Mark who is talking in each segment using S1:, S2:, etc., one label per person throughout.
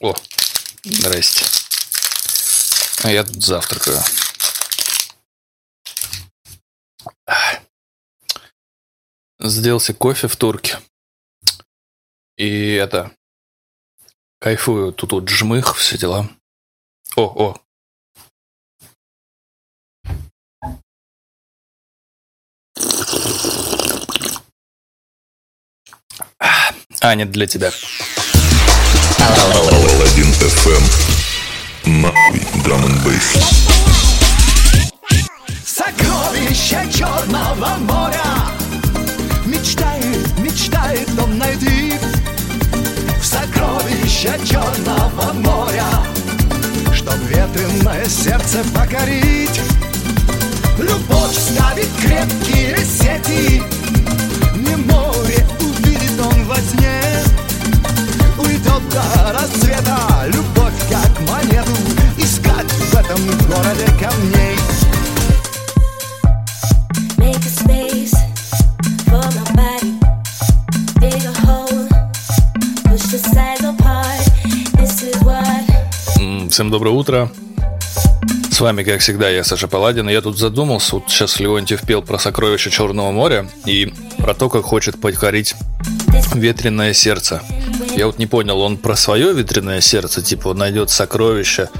S1: О, здрасте. А я тут завтракаю. Сделался кофе в турке. И это... Кайфую. Тут вот жмых, все дела. О, о. Аня, для тебя.
S2: Алладин FM. Нахуй драм.
S3: Сокровища Черного моря Мечтает, мечтает он найти В сокровища Черного моря Чтоб ветреное сердце покорить Любовь ставит крепкие сети Не море увидит он во сне Уйдет до рассвета Любовь как монету Искать в этом городе камней
S4: Make a space for my body. Dig a hole, push the sides apart. This is what
S1: М, Всем доброе утро. Вами, как всегда, я Саша Паладин. Я тут задумался, вот сейчас Леонтьев пел про сокровища Черного моря и про то, как хочет покорить ветреное сердце. Я вот не понял, он про свое ветреное сердце, типа он найдет сокровище,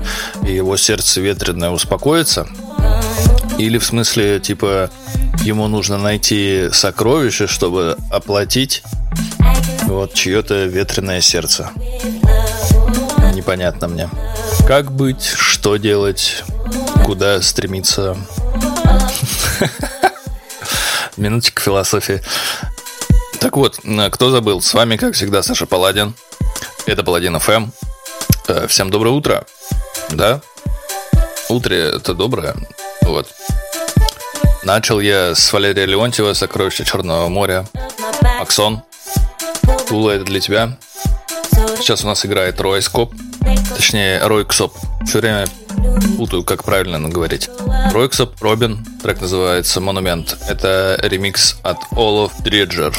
S1: и его сердце ветреное успокоится? Или в смысле, типа, ему нужно найти сокровище, чтобы оплатить вот чье-то ветреное сердце? Непонятно мне. Как быть, что делать, куда стремиться? Минуточка философии. Так вот, кто забыл, с вами, как всегда, Саша Паладин. Это Паладин ФМ. Э, Всем доброе утро. Да? Утро это доброе. Вот. Начал я с Валерия Леонтьева «Сокровища Черного моря». Аксон. Тула, это для тебя. Сейчас у нас играет Рой Скоп. Точнее, Рой Ксоп. Все время путаю, как правильно говорить. Рой Ксоп, Робин. Трек называется «Монумент». Это ремикс от Олаф Дреджер.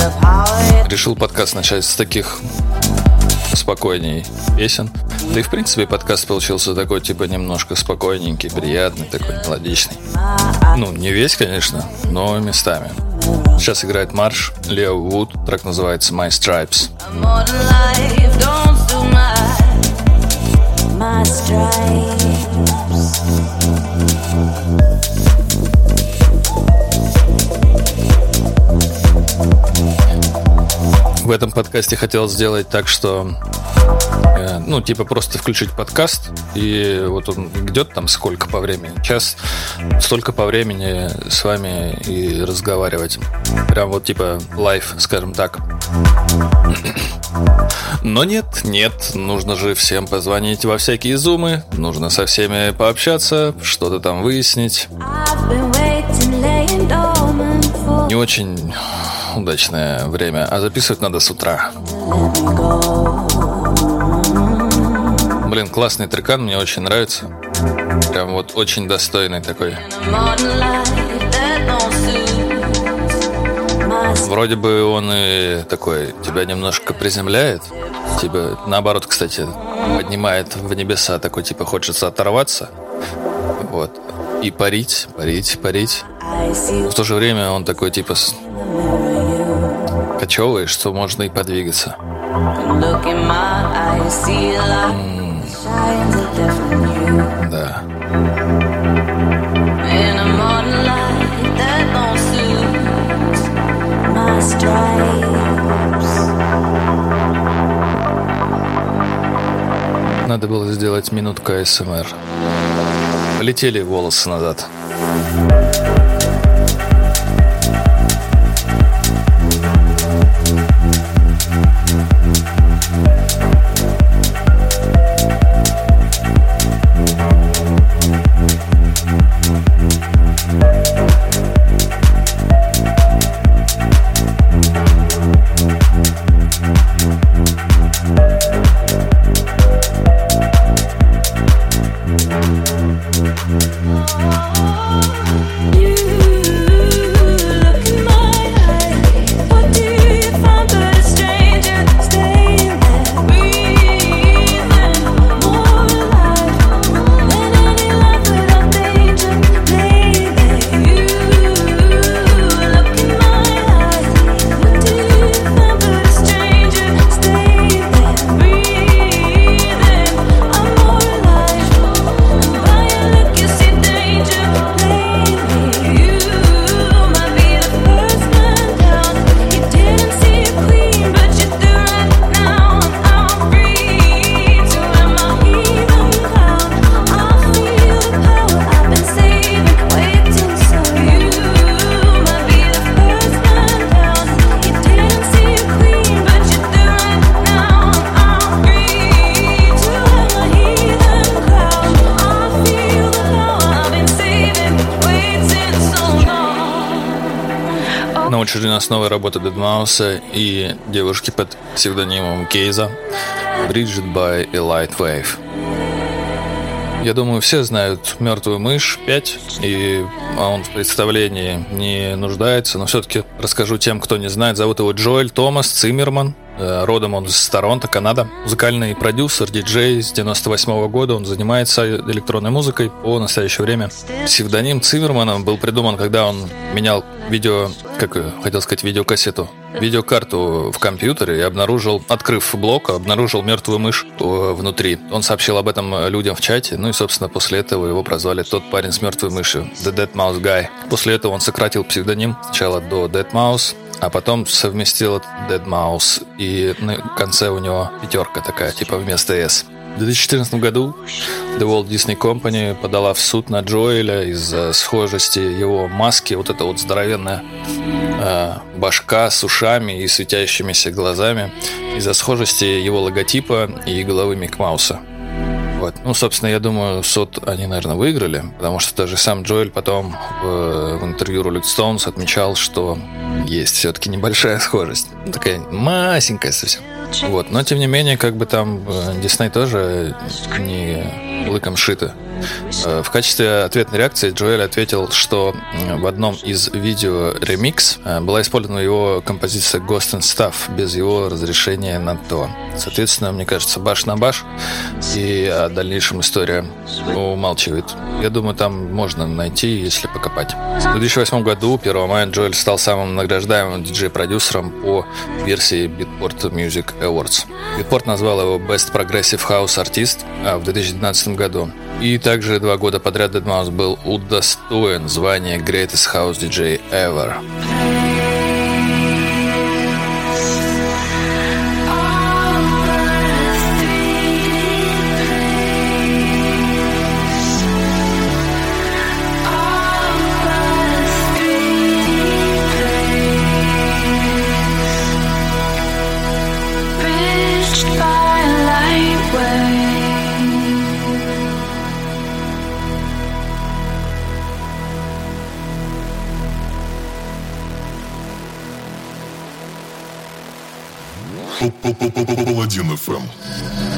S5: A power
S1: Решил подкаст начать с таких спокойней песен. Да и, в принципе, подкаст получился такой, типа, немножко спокойненький, приятный, такой мелодичный. Ну, не весь, конечно, но местами. Сейчас играет марш Лео Вуд, трек называется My Stripes.
S5: My stripes.
S1: В этом подкасте хотел сделать так, что Э, Ну, типа просто включить подкаст, и вот он идет там сколько по времени. Час столько по времени с вами и разговаривать. Прям вот типа лайф, скажем так. Но нет, нет, нужно же всем позвонить во всякие зумы, нужно со всеми пообщаться, что-то там выяснить. Не очень удачное время, а записывать надо с утра. Блин, классный трекан, мне очень нравится. Прям вот очень достойный такой. Вроде бы он и такой тебя немножко приземляет. Тебя, наоборот, кстати, поднимает в небеса. Такой, типа, хочется оторваться. Вот. И парить, парить, парить.
S4: See
S1: В то же время он такой, типа, кочевый, что можно и подвигаться. Да. Надо было сделать минутку АСМР. Полетели волосы назад. Научили нас новой работы Дедмауса и девушки под псевдонимом Кейза Bridget by a Light Wave. Я думаю, все знают «Мертвую мышь» 5, и он в представлении не нуждается, но все-таки расскажу тем, кто не знает. Зовут его Джоэль Томас Циммерман. Э, Родом он из Торонто, Канада. Музыкальный продюсер, диджей с 98 года. Он занимается электронной музыкой по настоящее время. Псевдоним Циммермана был придуман, когда он менял видео, как э, хотел сказать, видеокассету, видеокарту в компьютере и обнаружил, открыв блок, обнаружил мертвую мышь э, внутри. Он сообщил об этом людям в чате, ну и, собственно, после этого его прозвали тот парень с мертвой мышью, The Dead Mouse Guy. После этого он сократил псевдоним сначала до Dead Mouse, а потом совместил Dead Mouse, и на конце у него пятерка такая, типа вместо S. В 2014 году The Walt Disney Company подала в суд на Джоэля из-за схожести его маски, вот эта вот здоровенная э, башка с ушами и светящимися глазами, из-за схожести его логотипа и головы Мик Мауса. Вот. Ну, собственно, я думаю, суд они, наверное, выиграли, потому что даже сам Джоэль потом в, в интервью Rolling Stones отмечал, что есть все-таки небольшая схожесть. Ну, такая масенькая совсем. Вот. Но, тем не менее, как бы там э, Дисней тоже не лыком шито. Э, В качестве ответной реакции Джоэль ответил, что в одном из видео ремикс э, была использована его композиция Ghost and Stuff без его разрешения на то. Соответственно, мне кажется, баш на баш, и о дальнейшем история умалчивает. Я думаю, там можно найти, если покопать. В 2008 году, 1 мая, Джоэль стал самым награждаемым диджей-продюсером по версии Beatport Music Awards. Beatport назвал его Best Progressive House Artist а, в 2012 году. И также два года подряд Deadmau5 был удостоен звания Greatest House DJ Ever.
S2: Паладин ФМ.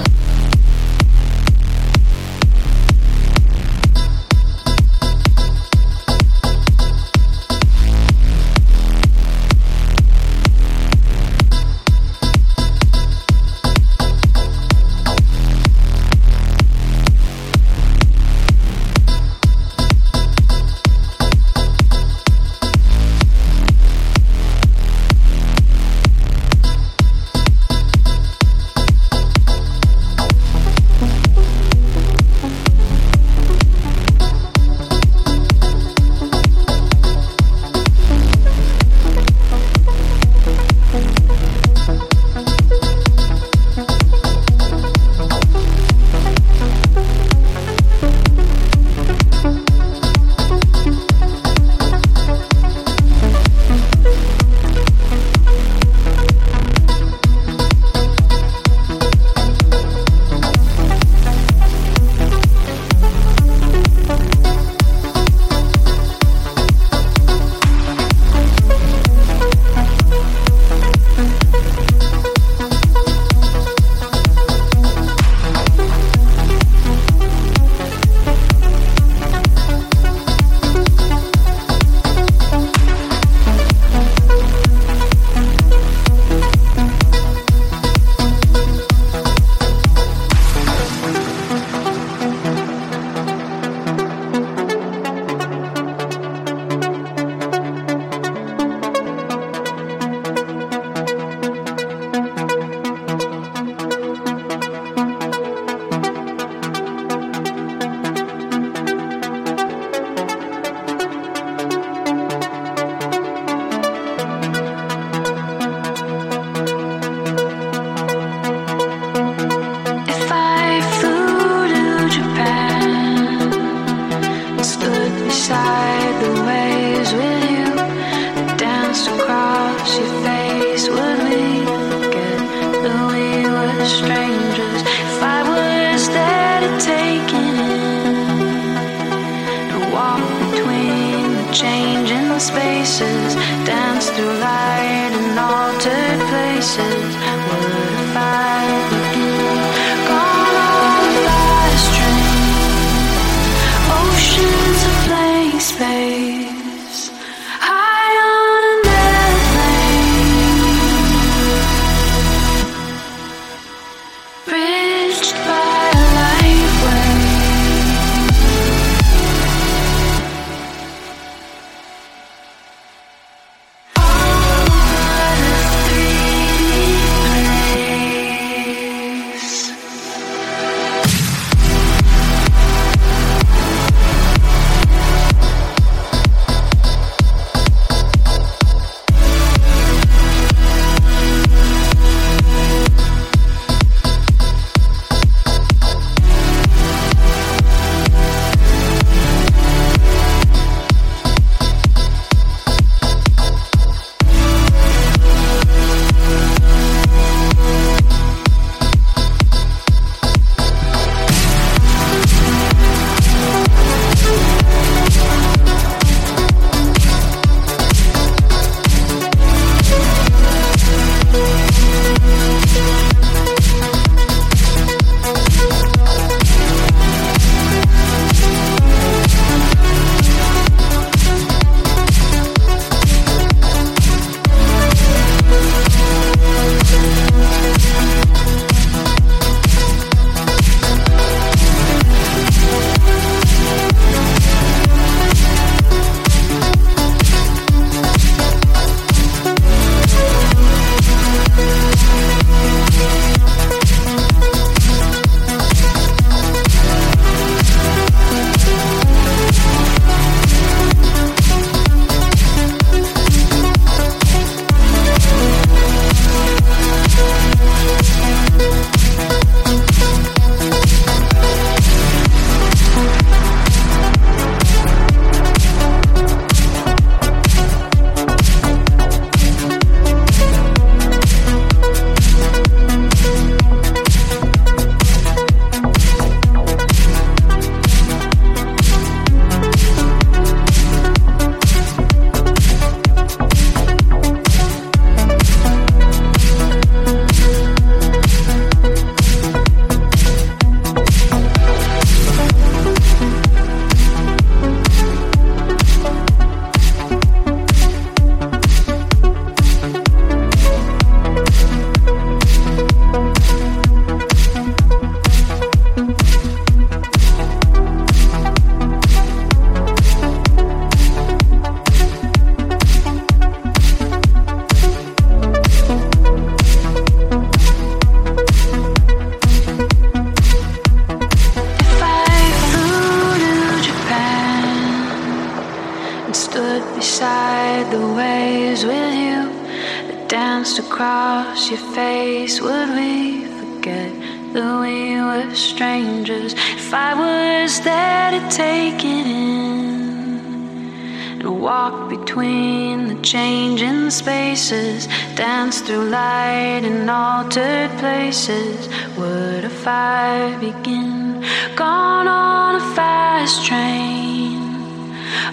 S6: Would a fire begin? Gone on a fast train,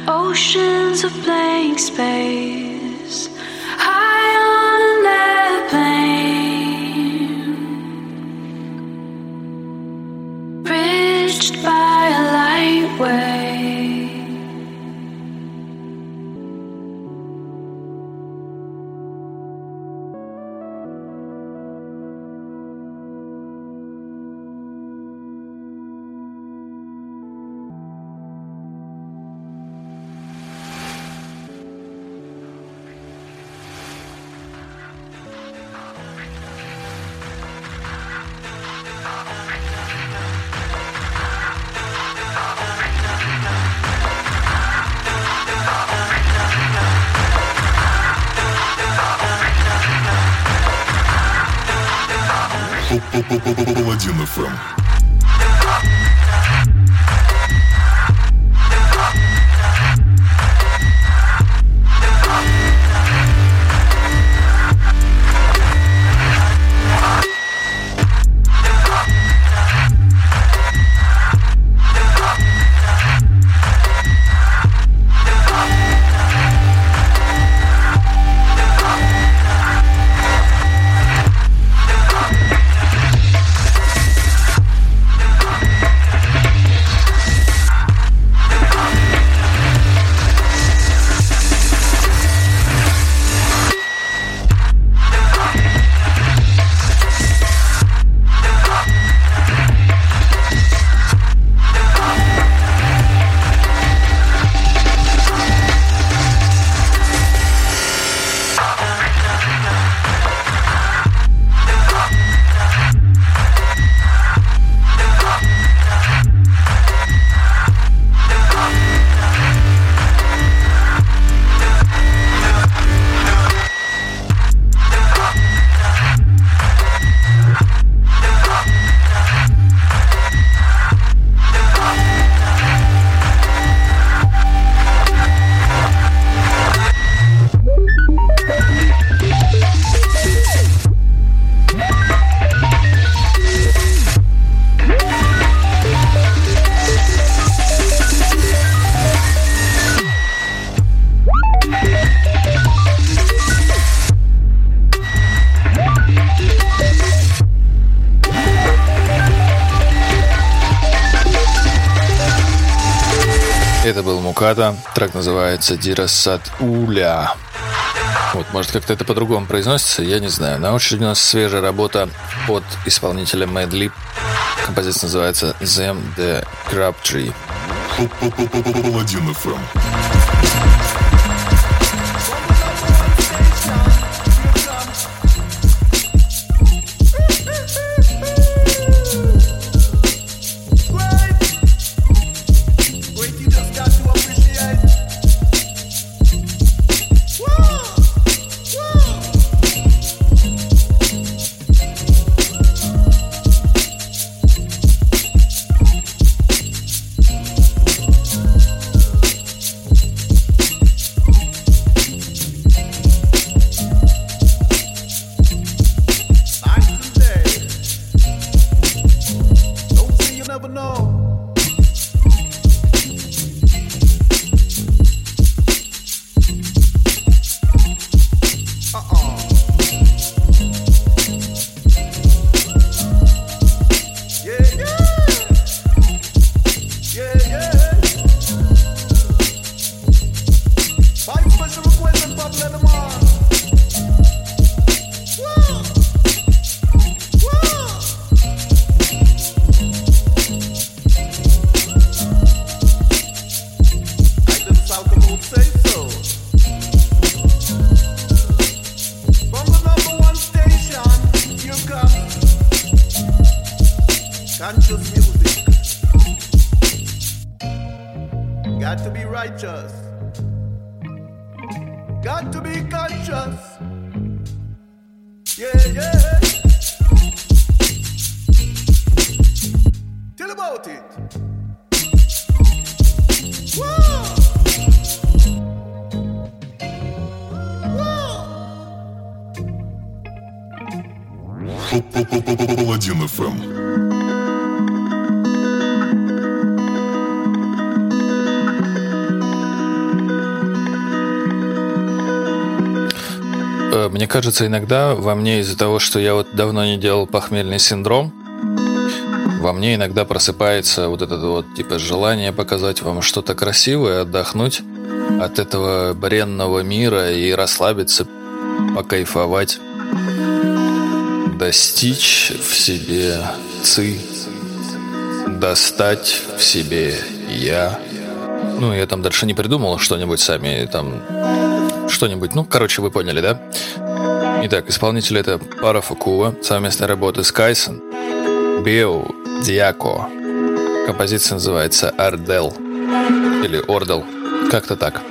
S6: oceans of blank space, high on an airplane, bridged by a light way.
S1: Трек называется Дирасат Уля. Вот, может, как-то это по-другому произносится, я не знаю. На очереди у нас свежая работа от исполнителя Mad Lib. Композиция называется Them the.
S7: Паладин ФМ.
S8: Yeah, yeah.
S1: Кажется, иногда во мне из-за того, что я вот давно не делал похмельный синдром, во мне иногда просыпается вот это вот типа желание показать вам что-то красивое, отдохнуть от этого бренного мира и расслабиться, покайфовать, достичь в себе ци, достать в себе я. Ну, я там дальше не придумал что-нибудь сами, там что-нибудь. Ну, короче, вы поняли, да? Итак, исполнитель это Пара Фукуа, совместная работа с Кайсон, Био Диако. Композиция называется Ардел или Ордел, как-то так.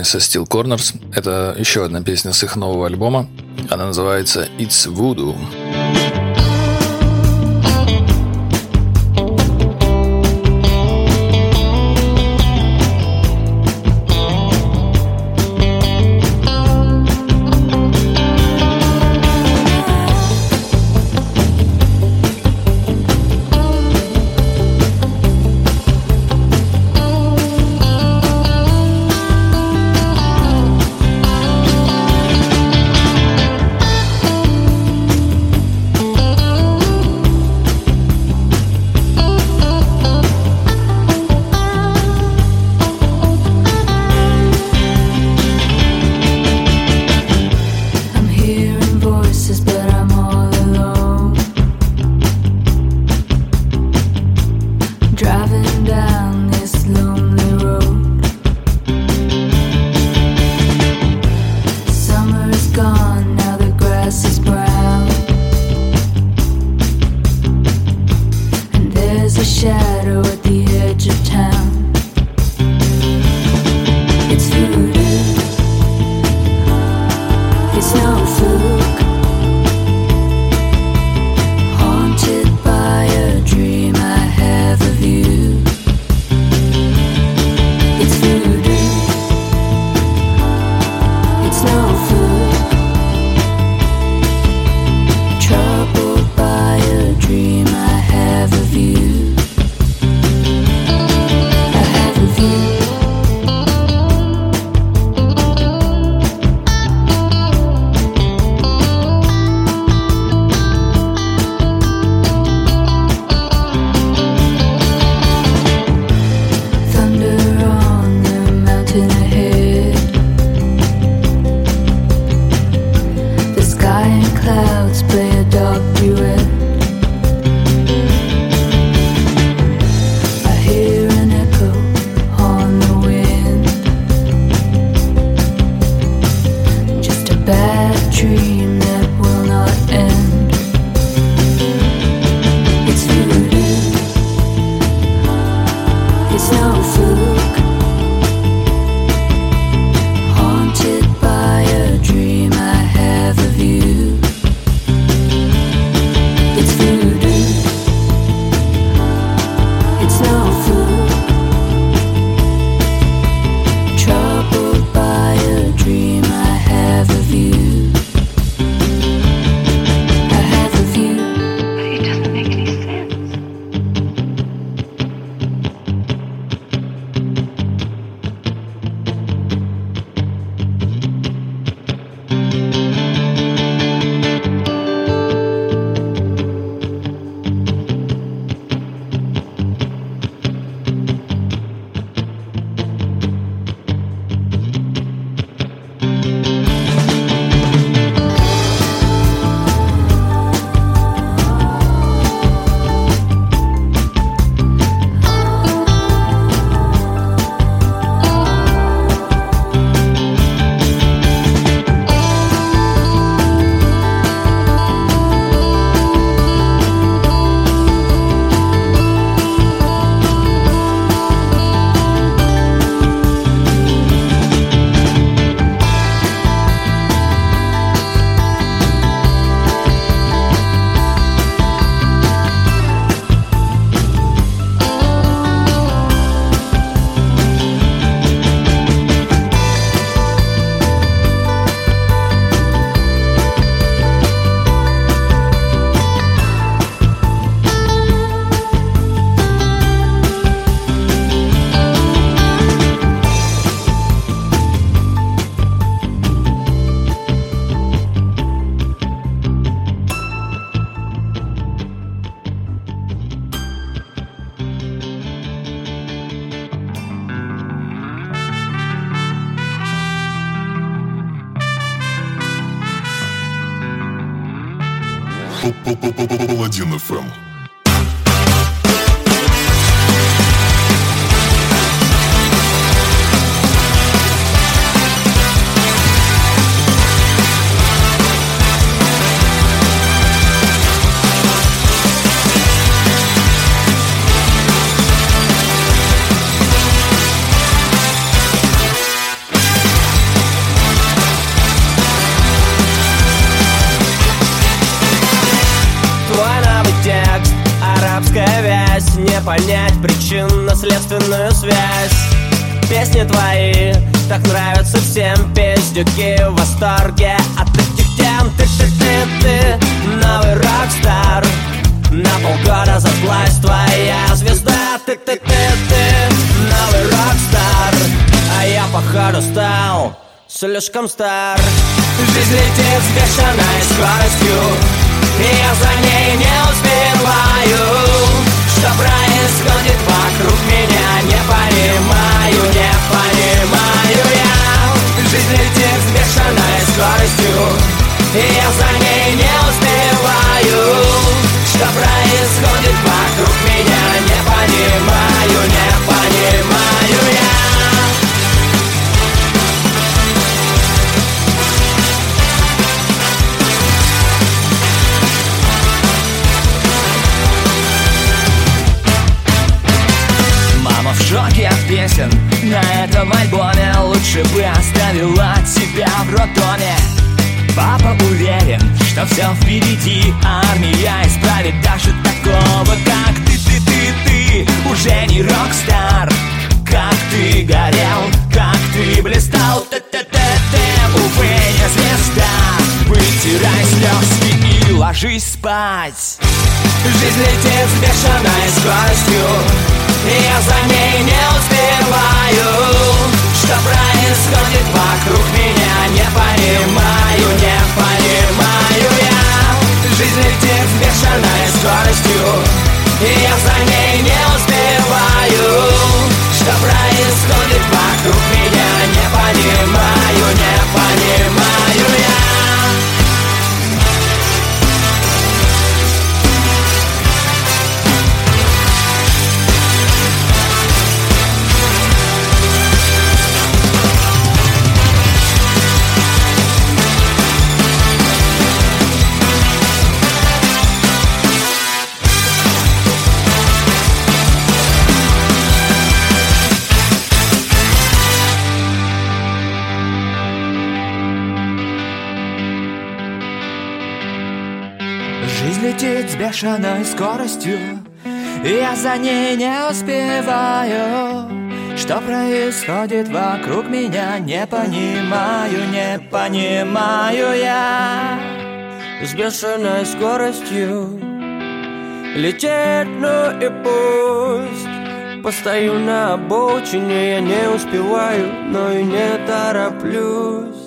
S1: Вас знакомить со Steel Corners. Это еще одна песня с их нового альбома. Она называется It's Voodoo.
S5: Вязь Не понять причинно-следственную связь. Песни твои так нравятся всем Пиздюки в восторге от этих тем. Ты, ты, ты, ты, новый рок-стар На полгода зашлась твоя звезда. Ты, ты, ты, ты, новый рок-стар А я походу стал слишком стар. Жизнь летит с бешеной скоростью И я за ней не успеваю Что происходит вокруг меня. Не понимаю, не понимаю я. Жизнь летит с бешеной скоростью И я за ней не успеваю. Что происходит вокруг меня Не понимаю, не понимаю я
S9: песен на этом альбоме Лучше бы оставила тебя в роддоме. Папа уверен,
S5: что все впереди а Армия исправит даже такого, как ты. Ты, ты, ты уже не рок-стар. Как ты горел, как ты блистал. Т т т т увы, не звезда. Вытирай слезки и ложись спать. Жизнь летит с бешеной скоростью я за ней не успеваю Что происходит вокруг меня Не понимаю, не понимаю я. Жизнь летит с бешеной скоростью И я за ней не успеваю Что происходит вокруг меня Не понимаю, не понимаю бешеной скоростью. Я за ней не успеваю. Что происходит вокруг меня Не понимаю, не понимаю я. С бешеной скоростью Летит, ну и пусть. Постою на обочине, я не успеваю, но и не тороплюсь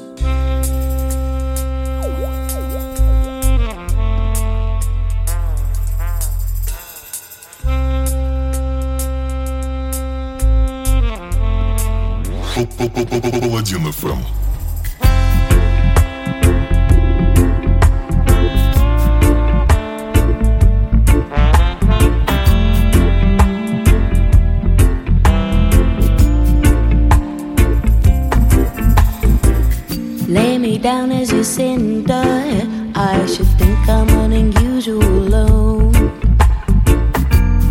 S7: Паладин ФМ.
S4: Lay me down as you sit and die. I should think I'm an unusual low.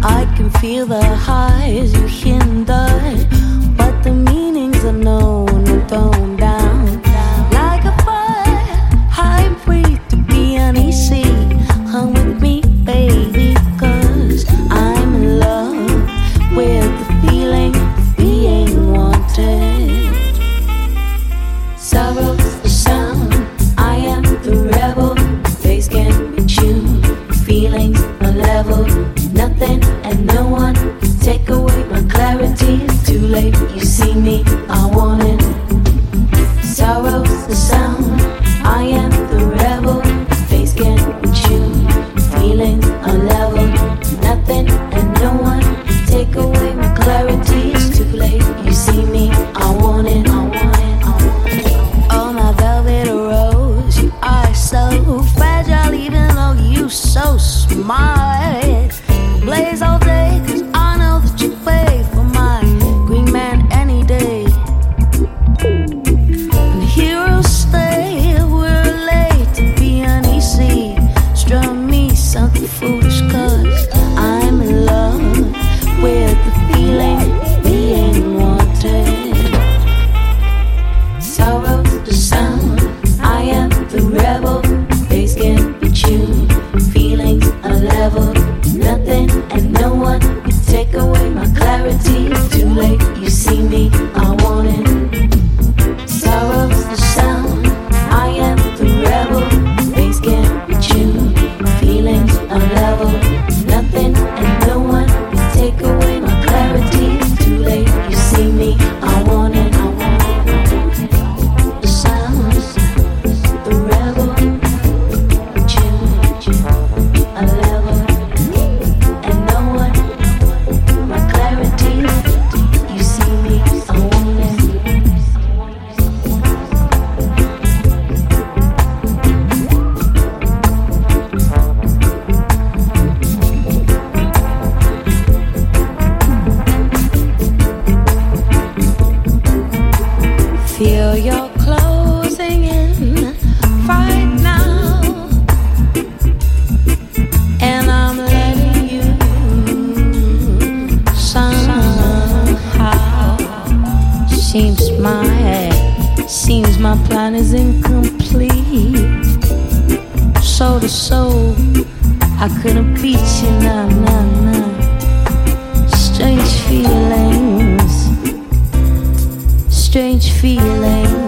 S4: I can feel the highs you hinder, but the unknown, unknown. lies incomplete. Soul to soul, I couldn't beat you now, now, now. Strange feelings, strange feelings.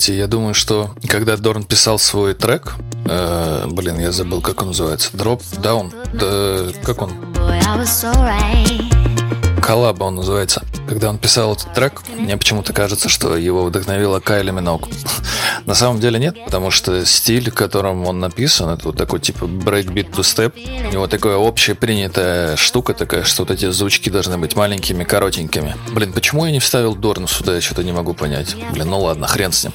S1: Знаете, я думаю, что когда Дорн писал свой трек, э, блин, я забыл, как он называется, Drop Down, да, как он. Коллаба он называется. Когда он писал этот трек, мне почему-то кажется, что его вдохновила Кайли Минок. На самом деле нет, потому что стиль, которым он написан, это вот такой типа breakbeat to step. У него такая общая принятая штука такая, что вот эти звучки должны быть маленькими, коротенькими. Блин, почему я не вставил Дорн сюда, я что-то не могу понять. Блин, ну ладно, хрен с ним.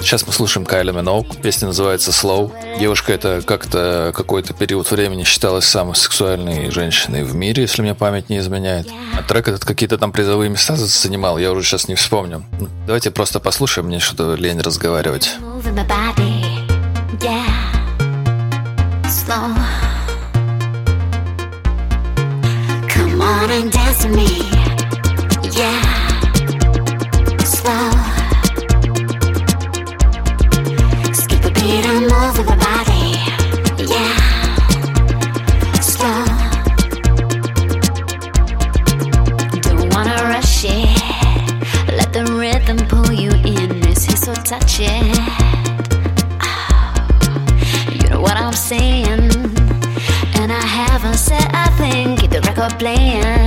S1: Сейчас мы слушаем Кайли Минок. Песня называется Slow. Девушка это как-то какой-то период времени считалась самой сексуальной женщиной в мире, если мне память не изменяет. А трек этот какие-то там призовые места занимал, я уже сейчас не вспомню. Давайте просто послушаем, мне что-то лень разговаривать.
S4: Come on and dance with me, for playing.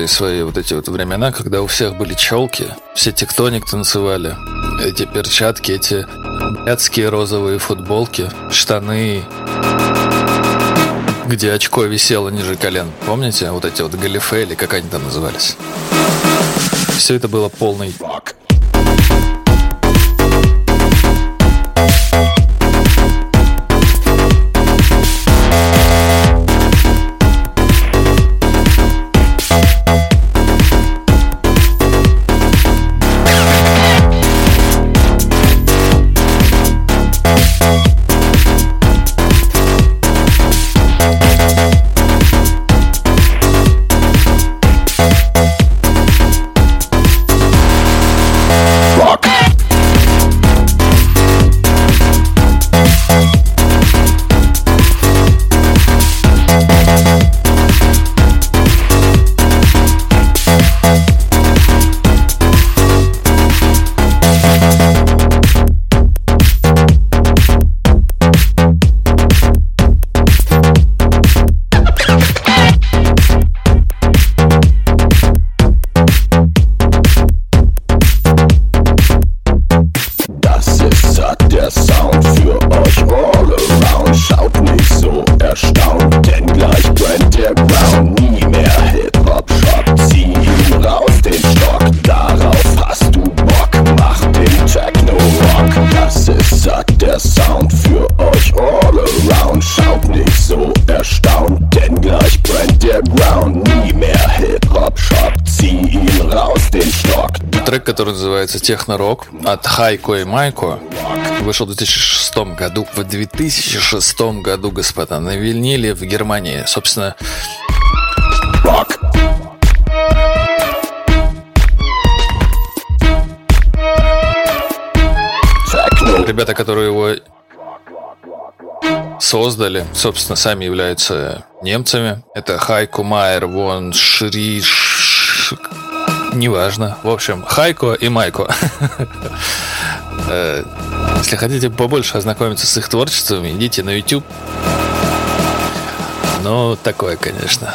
S1: помнили свои вот эти вот времена, когда у всех были челки, все тектоник танцевали, эти перчатки, эти блядские розовые футболки, штаны, где очко висело ниже колен. Помните, вот эти вот галифе или как они там назывались? Все это было полной техно-рок от Хайко и Майко. Вышел в 2006 году. В 2006 году, господа, на виниле в Германии. Собственно,
S10: рок
S1: Ребята, которые его создали, собственно, сами являются немцами. Это Хайку Майер, Вон Шриш, Неважно. В общем, Хайко и Майко. Э, если хотите побольше ознакомиться с их творчеством, идите на YouTube. Ну, такое, конечно.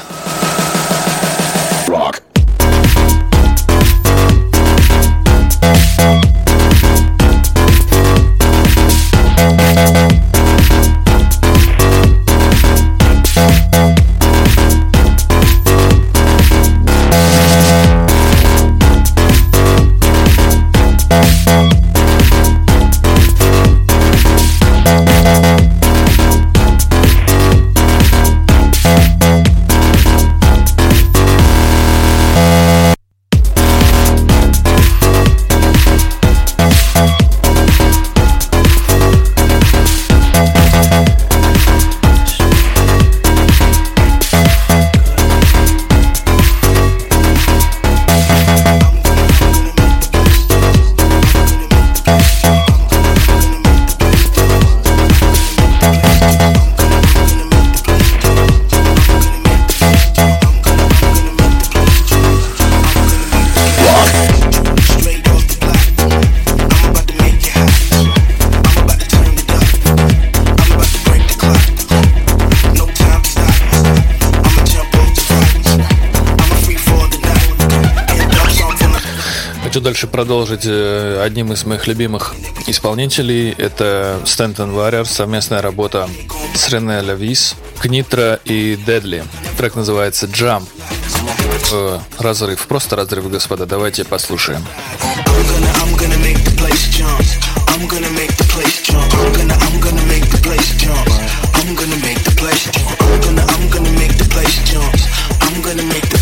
S1: продолжить одним из моих любимых исполнителей. Это Stanton Warrior, совместная работа с Рене Лавис, Книтра и Дедли. Трек называется «Jump». Э, разрыв, просто разрыв, господа, давайте послушаем.
S8: I'm gonna make the place jump. I'm gonna, I'm gonna make the place jump. I'm gonna make the place jump. I'm gonna, I'm gonna make the place jump. I'm gonna make the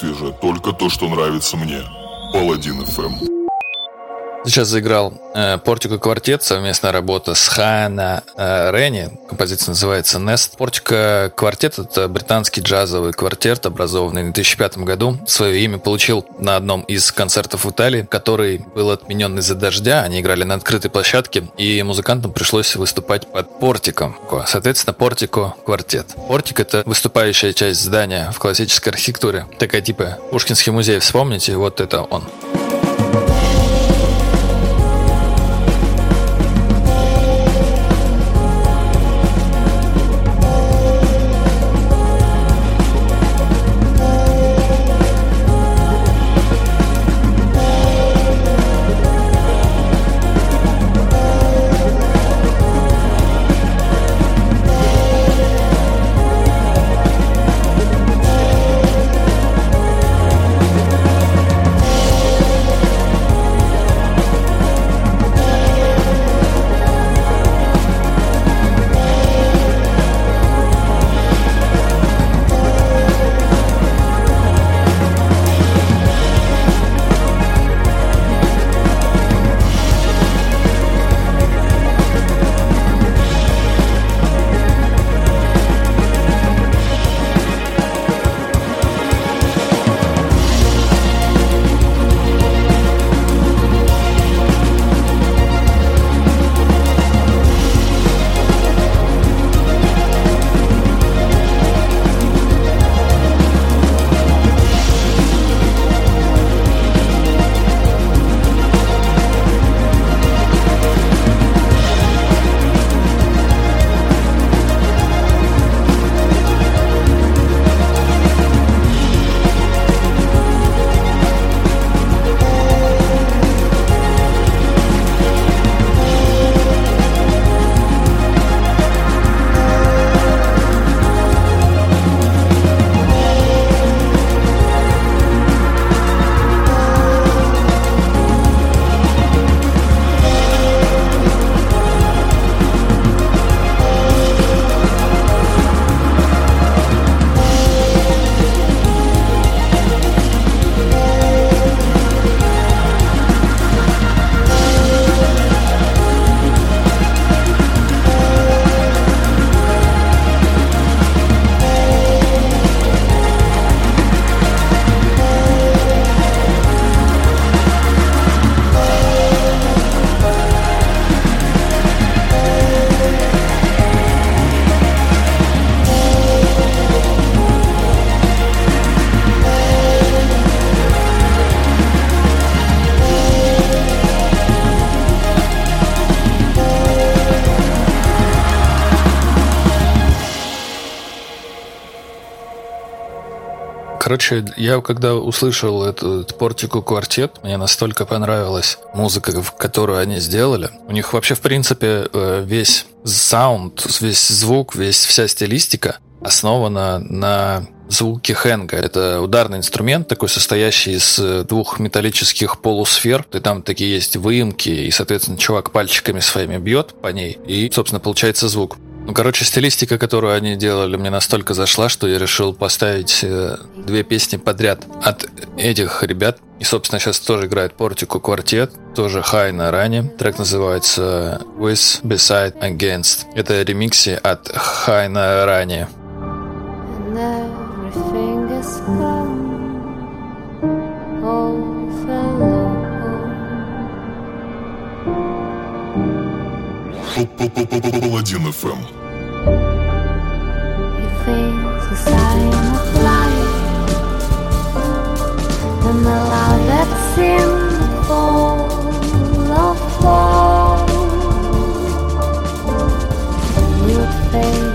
S7: свежее, только то, что нравится мне. Паладин FM.
S1: Сейчас заиграл э, Портико Квартет, совместная работа с Хана э, Ренни. Композиция называется Nest. Портико Квартет — это британский джазовый квартет, образованный в 2005 году. Свое имя получил на одном из концертов в Италии, который был отменен из-за дождя. Они играли на открытой площадке, и музыкантам пришлось выступать под портиком. Соответственно, Портико Квартет. Портик — это выступающая часть здания в классической архитектуре. Такая типа Пушкинский музей, вспомните, вот это он. Короче, я когда услышал этот Портику квартет, мне настолько понравилась музыка, которую они сделали. У них вообще, в принципе, э, весь саунд, весь звук, весь вся стилистика основана на звуке хэнга. Это ударный инструмент, такой состоящий из э, двух металлических полусфер. И там такие есть выемки, и, соответственно, чувак пальчиками своими бьет по ней, и, собственно, получается звук. Ну, короче, стилистика, которую они делали, мне настолько зашла, что я решил поставить э, две песни подряд от этих ребят. И, собственно, сейчас тоже играет Портику квартет, тоже Хай на ране. Трек называется With, Beside, Against. Это ремиксы от Хай на ране.
S7: Паладин FM.
S4: A sign of life. And the love that's in the fall of will fade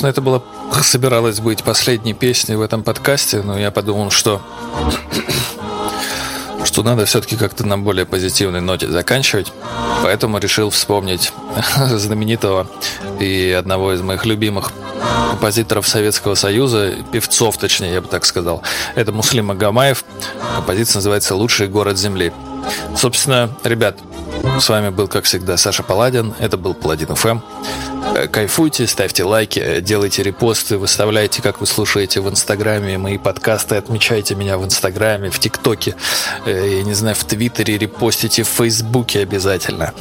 S1: Собственно, это было собиралось быть последней песней в этом подкасте, но я подумал, что что надо все-таки как-то на более позитивной ноте заканчивать. Поэтому решил вспомнить знаменитого и одного из моих любимых композиторов Советского Союза, певцов, точнее, я бы так сказал. Это Муслим Магомаев. Композиция называется «Лучший город Земли». Собственно, ребят, с вами был, как всегда, Саша Паладин. Это был Паладин ФМ. Э, Кайфуйте, ставьте лайки, делайте репосты, выставляйте, как вы слушаете в Инстаграме мои подкасты, отмечайте меня в Инстаграме, в ТикТоке, э, я не знаю, в Твиттере, репостите в Фейсбуке обязательно.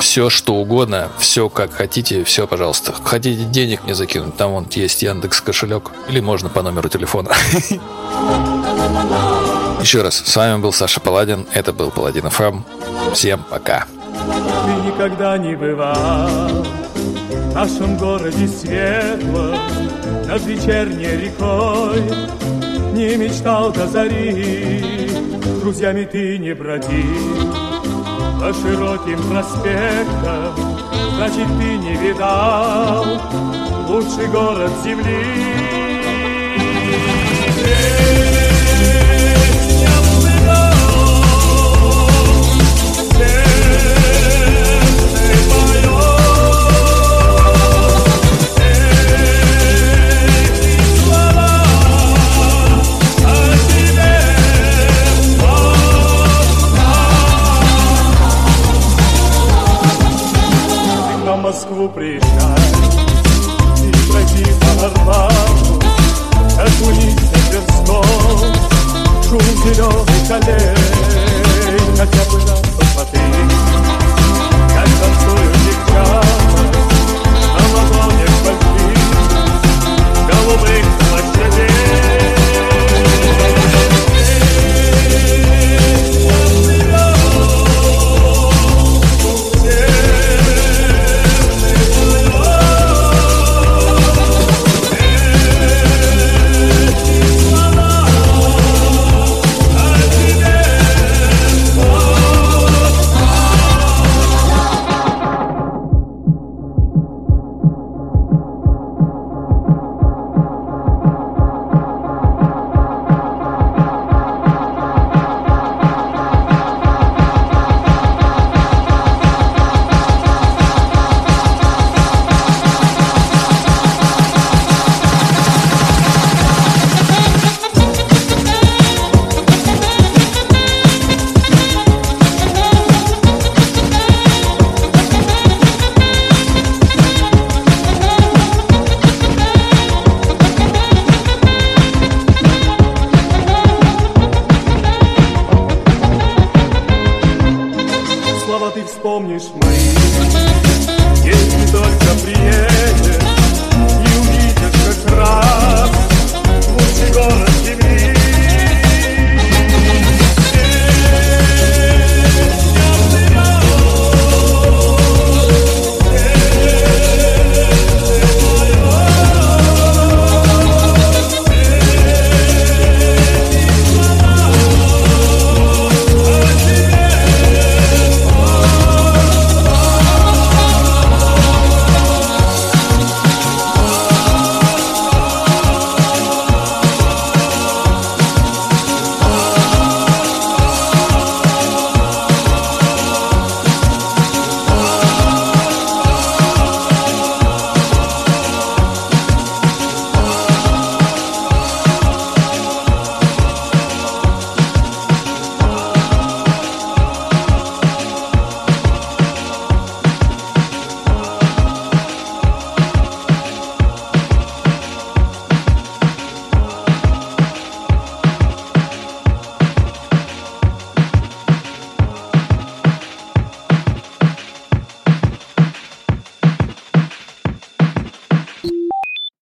S1: Все, что угодно, все как хотите, все, пожалуйста. Хотите денег мне закинуть, там вон есть Яндекс кошелек, или можно по номеру телефона. Еще раз, с вами был Саша Паладин, это был Паладин ФМ. Всем пока.
S11: Ты никогда не бывал В нашем городе светлом Над вечерней рекой Не мечтал до зари. Друзьями ты не бродил По широким проспектам Значит, ты не видал Лучший город земли зову приезжай И пройти по Орлану Окунись Тверском Шум зеленых полей Хотя бы раз посмотри Как танцуют девчата На ладонях больших Голубых